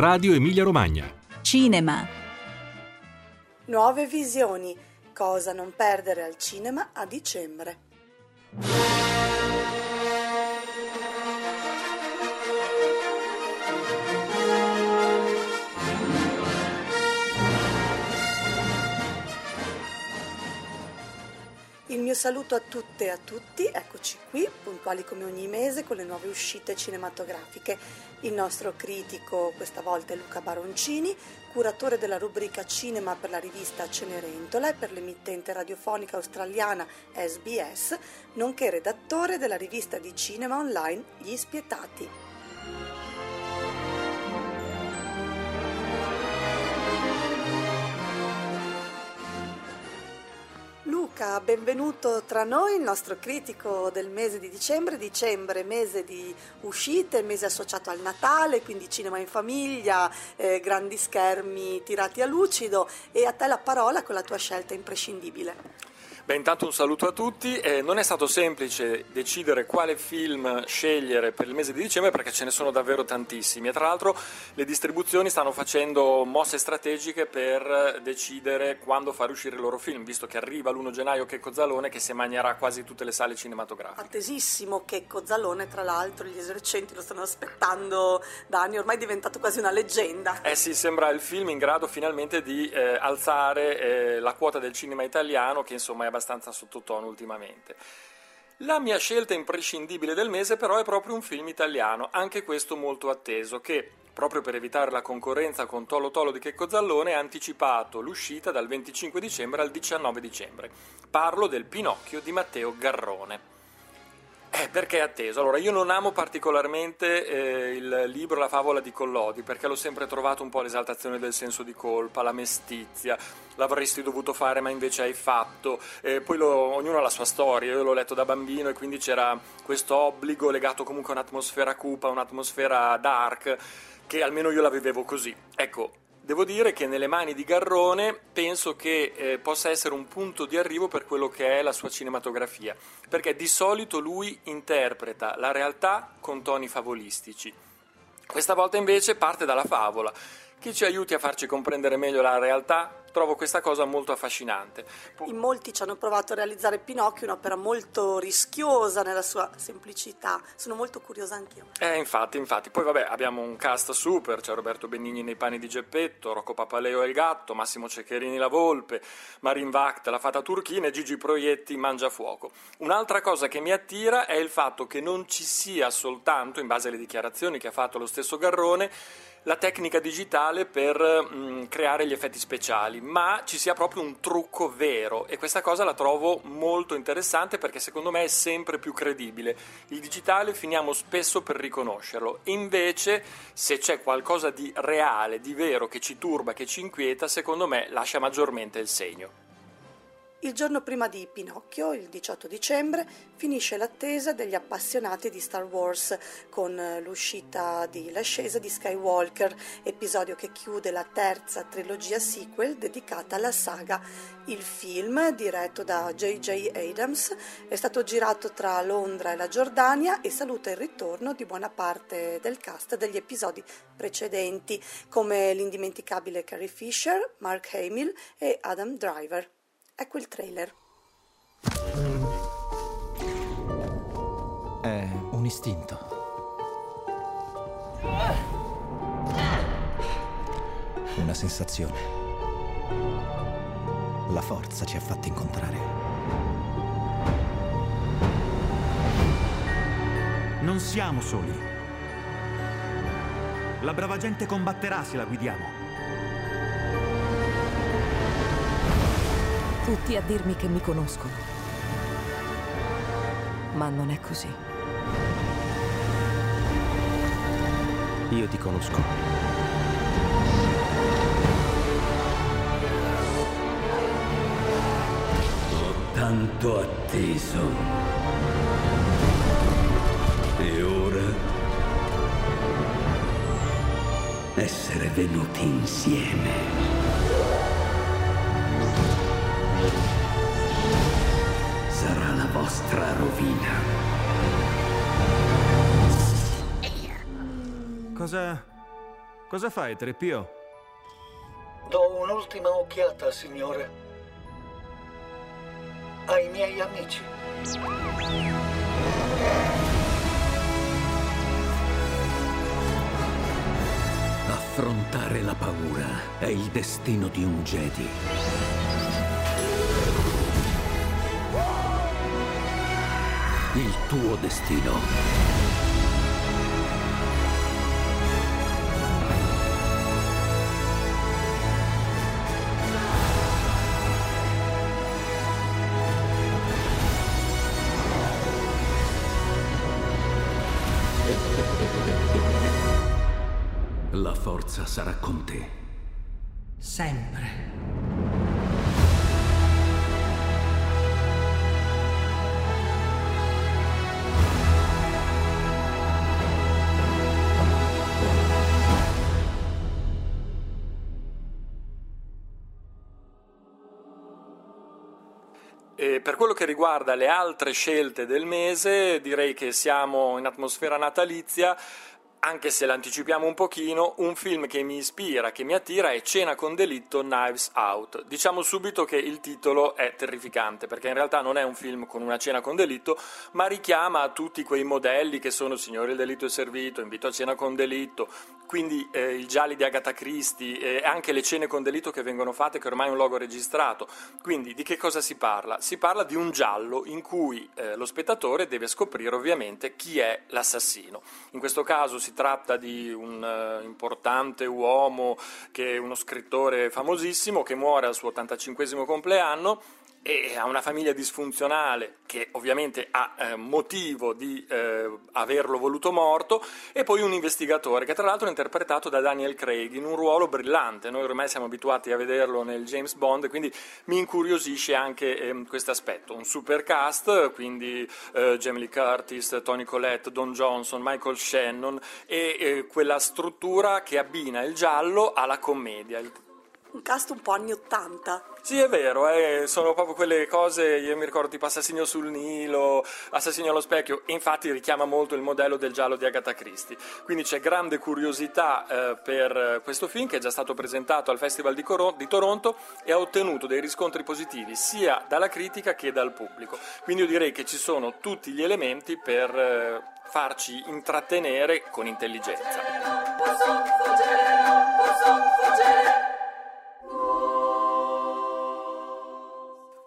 Radio Emilia Romagna. Cinema. Nuove visioni. Cosa non perdere al cinema a dicembre. Il mio saluto a tutte e a tutti, eccoci qui, puntuali come ogni mese con le nuove uscite cinematografiche. Il nostro critico questa volta è Luca Baroncini, curatore della rubrica Cinema per la rivista Cenerentola e per l'emittente radiofonica australiana SBS, nonché redattore della rivista di cinema online Gli Spietati. Luca, benvenuto tra noi, il nostro critico del mese di dicembre. Dicembre, mese di uscite, mese associato al Natale, quindi cinema in famiglia, eh, grandi schermi tirati a lucido e a te la parola con la tua scelta imprescindibile. Beh, intanto un saluto a tutti. Eh, non è stato semplice decidere quale film scegliere per il mese di dicembre perché ce ne sono davvero tantissimi e tra l'altro le distribuzioni stanno facendo mosse strategiche per decidere quando fare uscire il loro film, visto che arriva l'1 gennaio Checco Zalone che si manierà quasi tutte le sale cinematografiche. Attesissimo Checco Zalone, tra l'altro gli esercenti lo stanno aspettando da anni, ormai è diventato quasi una leggenda. Eh sì, sembra il film in grado finalmente di eh, alzare eh, la quota del cinema italiano che insomma è abbastanza abbastanza sottotono ultimamente. La mia scelta imprescindibile del mese però è proprio un film italiano, anche questo molto atteso, che proprio per evitare la concorrenza con Tolo Tolo di Checco Zallone ha anticipato l'uscita dal 25 dicembre al 19 dicembre. Parlo del Pinocchio di Matteo Garrone. Eh, perché è atteso? Allora, io non amo particolarmente eh, il libro La favola di Collodi, perché l'ho sempre trovato un po' l'esaltazione del senso di colpa, la mestizia, l'avresti dovuto fare ma invece hai fatto, eh, poi lo, ognuno ha la sua storia, io l'ho letto da bambino e quindi c'era questo obbligo legato comunque a un'atmosfera cupa, un'atmosfera dark, che almeno io la vivevo così. Ecco, Devo dire che nelle mani di Garrone penso che eh, possa essere un punto di arrivo per quello che è la sua cinematografia, perché di solito lui interpreta la realtà con toni favolistici. Questa volta invece parte dalla favola, che ci aiuti a farci comprendere meglio la realtà trovo questa cosa molto affascinante. In molti ci hanno provato a realizzare Pinocchio, un'opera molto rischiosa nella sua semplicità. Sono molto curiosa anch'io. Eh, infatti, infatti. Poi vabbè, abbiamo un cast super, c'è Roberto Benigni nei panni di Geppetto, Rocco Papaleo e il gatto, Massimo Ceccherini la volpe, Marin Vact, la fata turchina e Gigi Proietti mangia fuoco. Un'altra cosa che mi attira è il fatto che non ci sia soltanto, in base alle dichiarazioni che ha fatto lo stesso Garrone, la tecnica digitale per mh, mm, creare gli effetti speciali, ma ci sia proprio un trucco vero e questa cosa la trovo molto interessante perché secondo me è sempre più credibile. Il digitale finiamo spesso per riconoscerlo, invece se c'è qualcosa di reale, di vero che ci turba, che ci inquieta, secondo me lascia maggiormente il segno. Il giorno prima di Pinocchio, il 18 dicembre, finisce l'attesa degli appassionati di Star Wars con eh, l'uscita di L'ascesa di Skywalker, episodio che chiude la terza trilogia sequel dedicata alla saga. Il film, diretto da J.J. Adams, è stato girato tra Londra e la Giordania e saluta il ritorno di buona parte del cast degli episodi precedenti, come l'indimenticabile Carrie Fisher, Mark Hamill e Adam Driver. Ecco il trailer. È un istinto. Una sensazione. La forza ci ha fatti incontrare. Non siamo soli. La brava gente combatterà se la guidiamo. Tutti a dirmi che mi conoscono. Ma non è così. Io ti conosco. Ho tanto atteso. E ora essere venuti insieme. Vostra rovina. Cosa... Cosa fai, Treppio? Do un'ultima occhiata, signore. Ai miei amici. Affrontare la paura è il destino di un Jedi. Tuo destino. La forza sarà con te. Sempre. Per quello che riguarda le altre scelte del mese, direi che siamo in atmosfera natalizia, anche se l'anticipiamo un pochino, un film che mi ispira, che mi attira è Cena con delitto Knives Out. Diciamo subito che il titolo è terrificante, perché in realtà non è un film con una cena con delitto, ma richiama a tutti quei modelli che sono Signore il delitto è servito, Invito a cena con delitto, quindi eh, i gialli di Agatha Christie e anche le cene con delitto che vengono fatte, che ormai è un logo registrato. Quindi di che cosa si parla? Si parla di un giallo in cui eh, lo spettatore deve scoprire ovviamente chi è l'assassino. In questo caso si tratta di un uh, importante uomo che è uno scrittore famosissimo che muore al suo 85 compleanno e ha una famiglia disfunzionale che ovviamente ha eh, motivo di eh, averlo voluto morto e poi un investigatore che tra l'altro è interpretato da Daniel Craig in un ruolo brillante, noi ormai siamo abituati a vederlo nel James Bond quindi mi incuriosisce anche eh, questo aspetto, un super cast, quindi eh, Jamie Lee Curtis, Tony Collette, Don Johnson, Michael Shannon e eh, quella struttura che abbina il giallo alla commedia, il Un cast un po' anni 80. sì, è vero, eh, sono proprio quelle cose, io mi ricordo tipo Assassino sul Nilo, Assassino allo specchio, e infatti richiama molto il modello del giallo di Agatha Christie. Quindi c'è grande curiosità eh, per questo film che è già stato presentato al Festival di, Coro- di Toronto e ha ottenuto dei riscontri positivi sia dalla critica che dal pubblico. Quindi io direi che ci sono tutti gli elementi per eh, farci intrattenere con intelligenza.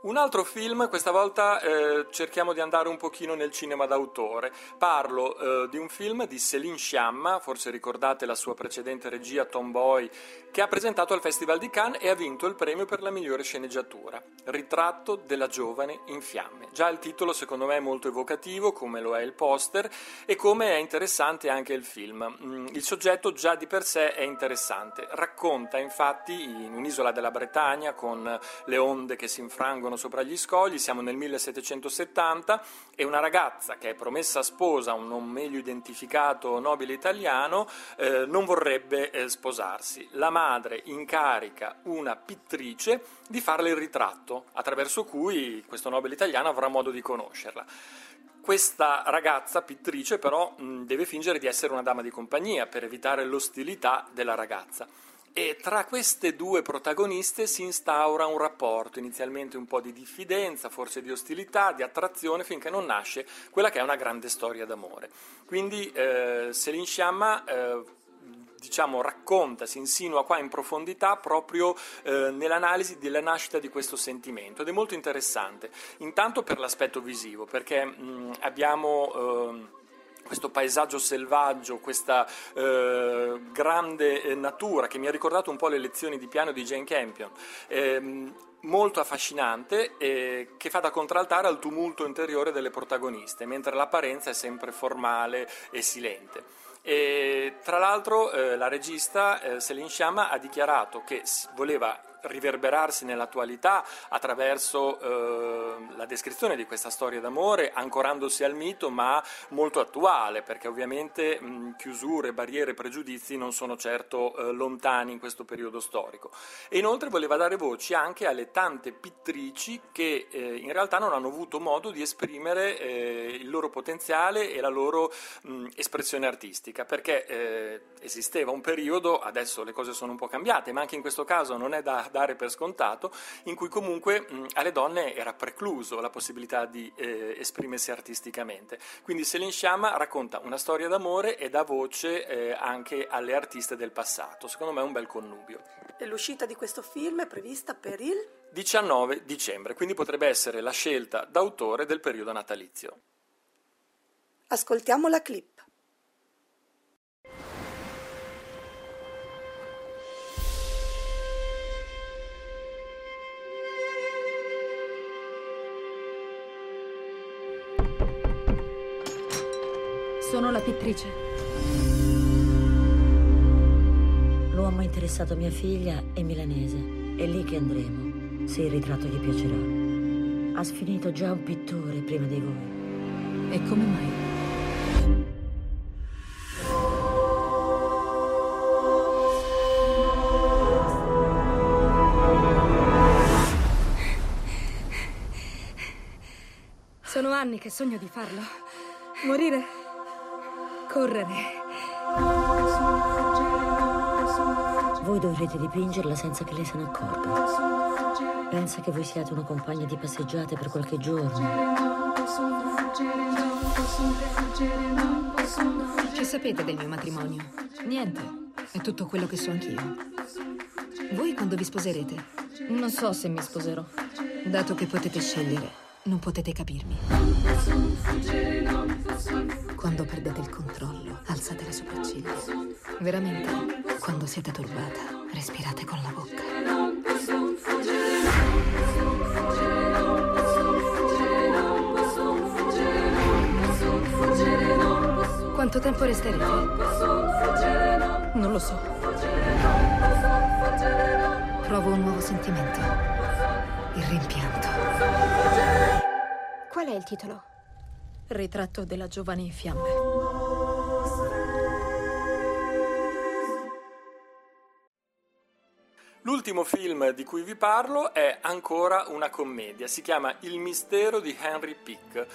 Un altro film, questa volta eh, cerchiamo di andare un pochino nel cinema d'autore. Parlo eh, di un film di Céline Sciamma, forse ricordate la sua precedente regia Tomboy, che ha presentato al Festival di Cannes e ha vinto il premio per la migliore sceneggiatura. Ritratto della giovane in fiamme. Già il titolo secondo me è molto evocativo, come lo è il poster, e come è interessante anche il film. Mm, il soggetto già di per sé è interessante. Racconta infatti in un'isola della Bretagna con le onde che si infrangono sopra gli scogli, siamo nel 1770 e una ragazza che è promessa sposa a un non meglio identificato nobile italiano eh, non vorrebbe eh, sposarsi. La madre incarica una pittrice di farle il ritratto, attraverso cui questo nobile italiano avrà modo di conoscerla. Questa ragazza pittrice però deve fingere di essere una dama di compagnia per evitare l'ostilità della ragazza. E tra queste due protagoniste si instaura un rapporto, inizialmente un po' di diffidenza, forse di ostilità, di attrazione, finché non nasce quella che è una grande storia d'amore. Quindi eh, Céline Sciamma eh, diciamo, racconta, si insinua qua in profondità proprio eh, nell'analisi della nascita di questo sentimento ed è molto interessante. Intanto per l'aspetto visivo, perché mh, abbiamo... Eh, questo paesaggio selvaggio, questa eh, grande eh, natura che mi ha ricordato un po' le lezioni di piano di Jane Campion. Ehm, molto affascinante e che fa da contraltare al tumulto interiore delle protagoniste, mentre l'apparenza è sempre formale e silente. E, tra l'altro eh, la regista eh, Céline Sciamma ha dichiarato che voleva riverberarsi nell'attualità attraverso eh, la descrizione di questa storia d'amore, ancorandosi al mito, ma molto attuale, perché ovviamente mh, chiusure, barriere, pregiudizi non sono certo eh, lontani in questo periodo storico. E inoltre voleva dare voci anche alle tante pittrici che eh, in realtà non hanno avuto modo di esprimere eh, il loro potenziale e la loro mh, espressione artistica, perché eh, esisteva un periodo, adesso le cose sono un po' cambiate, ma anche in questo caso non è da dare per scontato, in cui comunque mh, alle donne era precluso la possibilità di eh, esprimersi artisticamente. Quindi Selin Sciama racconta una storia d'amore e dà voce eh, anche alle artiste del passato. Secondo me è un bel connubio. E l'uscita di questo film è prevista per il 19 dicembre, quindi potrebbe essere la scelta d'autore del periodo natalizio. Ascoltiamo la clip. Sono la pittrice. L'uomo interessato mia figlia è milanese. È lì che andremo, se il ritratto gli piacerà. Ha sfinito già un pittore prima di voi. E come mai? Sono anni che sogno di farlo. Morire. Correre. Voi dovrete dipingerla senza che lei se ne accorga. Pensa che voi siate una compagna di passeggiate per qualche giorno. Che sapete del mio matrimonio? Niente. È tutto quello che so anch'io. Voi quando vi sposerete? Non so se mi sposerò. Dato che potete scegliere, non potete capirmi. Quando perdete il controllo, alzate le sopracciglia. Veramente, quando siete turbata, respirate con la bocca. Quanto tempo resterete? Non lo so. Provo un nuovo sentimento. Il rimpianto. Qual è il titolo? Ritratto della giovane in fiamme. L'ultimo film di cui vi parlo è ancora una commedia, si chiama Il mistero di Henry Pick.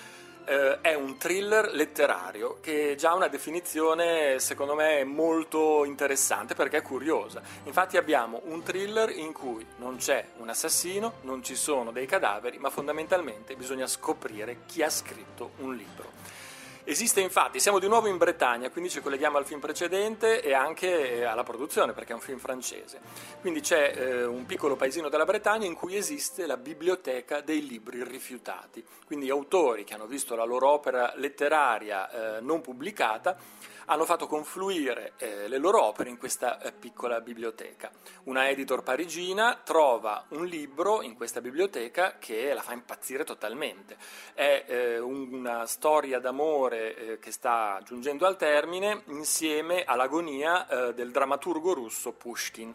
Eh, è un thriller letterario che già ha una definizione secondo me molto interessante perché è curiosa. Infatti abbiamo un thriller in cui non c'è un assassino, non ci sono dei cadaveri, ma fondamentalmente bisogna scoprire chi ha scritto un libro. Esiste infatti, siamo di nuovo in Bretagna, quindi ci colleghiamo al film precedente e anche alla produzione perché è un film francese. Quindi c'è eh, un piccolo paesino della Bretagna in cui esiste la biblioteca dei libri rifiutati, quindi autori che hanno visto la loro opera letteraria eh, non pubblicata hanno fatto confluire eh, le loro opere in questa eh, piccola biblioteca. Una editor parigina trova un libro in questa biblioteca che la fa impazzire totalmente. È eh, una storia d'amore eh, che sta giungendo al termine insieme all'agonia eh, del drammaturgo russo Pushkin.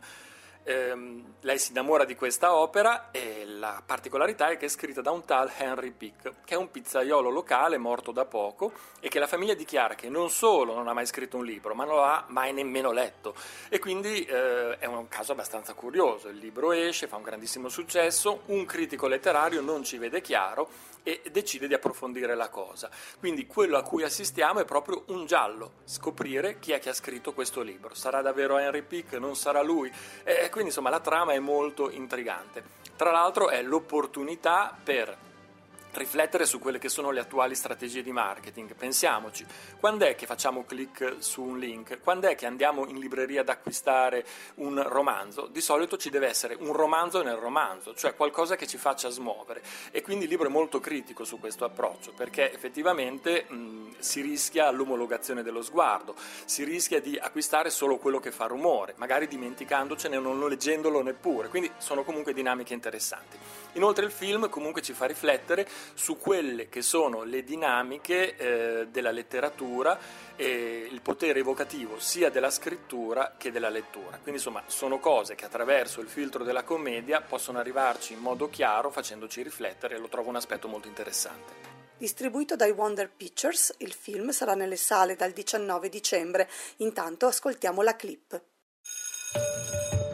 Ehm, lei si innamora di questa opera e la particolarità è che è scritta da un tal Henry Pick, che è un pizzaiolo locale morto da poco e che la famiglia dichiara che non solo non ha mai scritto un libro, ma non l'ha mai nemmeno letto. E quindi eh, è un caso abbastanza curioso. Il libro esce, fa un grandissimo successo, un critico letterario non ci vede chiaro e decide di approfondire la cosa. Quindi quello a cui assistiamo è proprio un giallo, scoprire chi è che ha scritto questo libro. Sarà davvero Henry Pick? Non sarà lui? E quindi insomma la trama è molto intrigante. Tra l'altro è l'opportunità per riflettere su quelle che sono le attuali strategie di marketing. Pensiamoci, quando è che facciamo clic su un link? Quando è che andiamo in libreria ad acquistare un romanzo? Di solito ci deve essere un romanzo nel romanzo, cioè qualcosa che ci faccia smuovere. E quindi il libro è molto critico su questo approccio, perché effettivamente mh, si rischia l'omologazione dello sguardo, si rischia di acquistare solo quello che fa rumore, magari dimenticandocene o non leggendolo neppure. Quindi sono comunque dinamiche interessanti. Inoltre il film comunque ci fa riflettere su quelle che sono le dinamiche eh, della letteratura e il potere evocativo sia della scrittura che della lettura. Quindi insomma sono cose che attraverso il filtro della commedia possono arrivarci in modo chiaro facendoci riflettere e lo trovo un aspetto molto interessante. Distribuito dai Wonder Pictures, il film sarà nelle sale dal 19 dicembre. Intanto ascoltiamo la clip.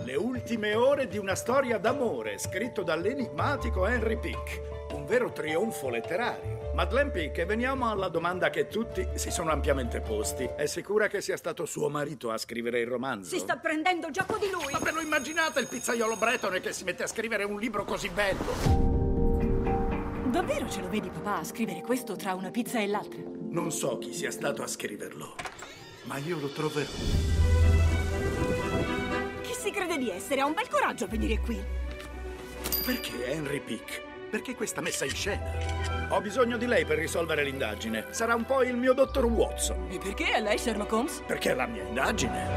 Le ultime ore di una storia d'amore, scritto dall'enigmatico Henry Pick. Un vero trionfo letterario. Madeleine Pick, veniamo alla domanda che tutti si sono ampiamente posti. È sicura che sia stato suo marito a scrivere il romanzo? Si sta prendendo gioco di lui! Ma ve lo immaginate il pizzaiolo bretone che si mette a scrivere un libro così bello? Davvero ce lo vedi papà a scrivere questo tra una pizza e l'altra? Non so chi sia stato a scriverlo, ma io lo troverò. Chi si crede di essere? Ha un bel coraggio a venire qui. Perché Henry Pick? Perché questa messa in scena? Ho bisogno di lei per risolvere l'indagine. Sarà un po' il mio dottor Watson. E perché a lei Sherlock Holmes? Perché è la mia indagine.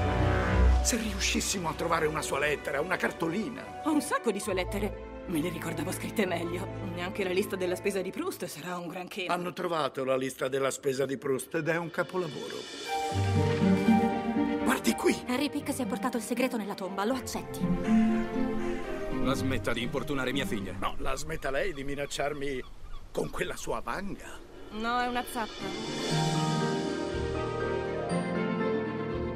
Se riuscissimo a trovare una sua lettera, una cartolina. Ho un sacco di sue lettere. Me le ricordavo scritte meglio. Neanche la lista della spesa di Proust sarà un granché. Hanno trovato la lista della spesa di Proust ed è un capolavoro. Guardi qui! Harry Pick si è portato il segreto nella tomba, lo accetti? La smetta di importunare mia figlia. No, la smetta lei di minacciarmi con quella sua vanga. No, è una zappa.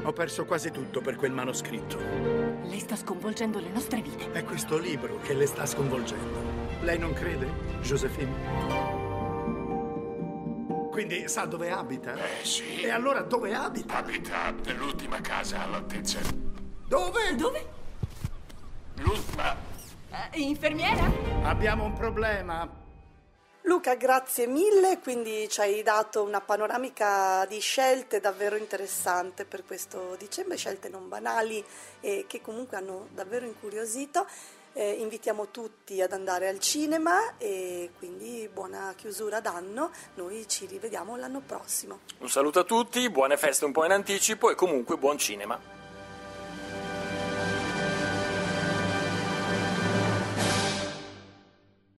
Ho perso quasi tutto per quel manoscritto. Lei sta sconvolgendo le nostre vite. È questo libro che le sta sconvolgendo. Lei non crede, Josephine? Quindi sa dove abita? Eh sì. E allora dove abita? Abita nell'ultima casa all'altezza. Dove? Dove? L'ultima. Uh, infermiera? Abbiamo un problema. Luca, grazie mille, quindi ci hai dato una panoramica di scelte davvero interessante per questo dicembre, scelte non banali e che comunque hanno davvero incuriosito. Eh, invitiamo tutti ad andare al cinema e quindi buona chiusura d'anno, noi ci rivediamo l'anno prossimo. Un saluto a tutti, buone feste un po' in anticipo e comunque buon cinema.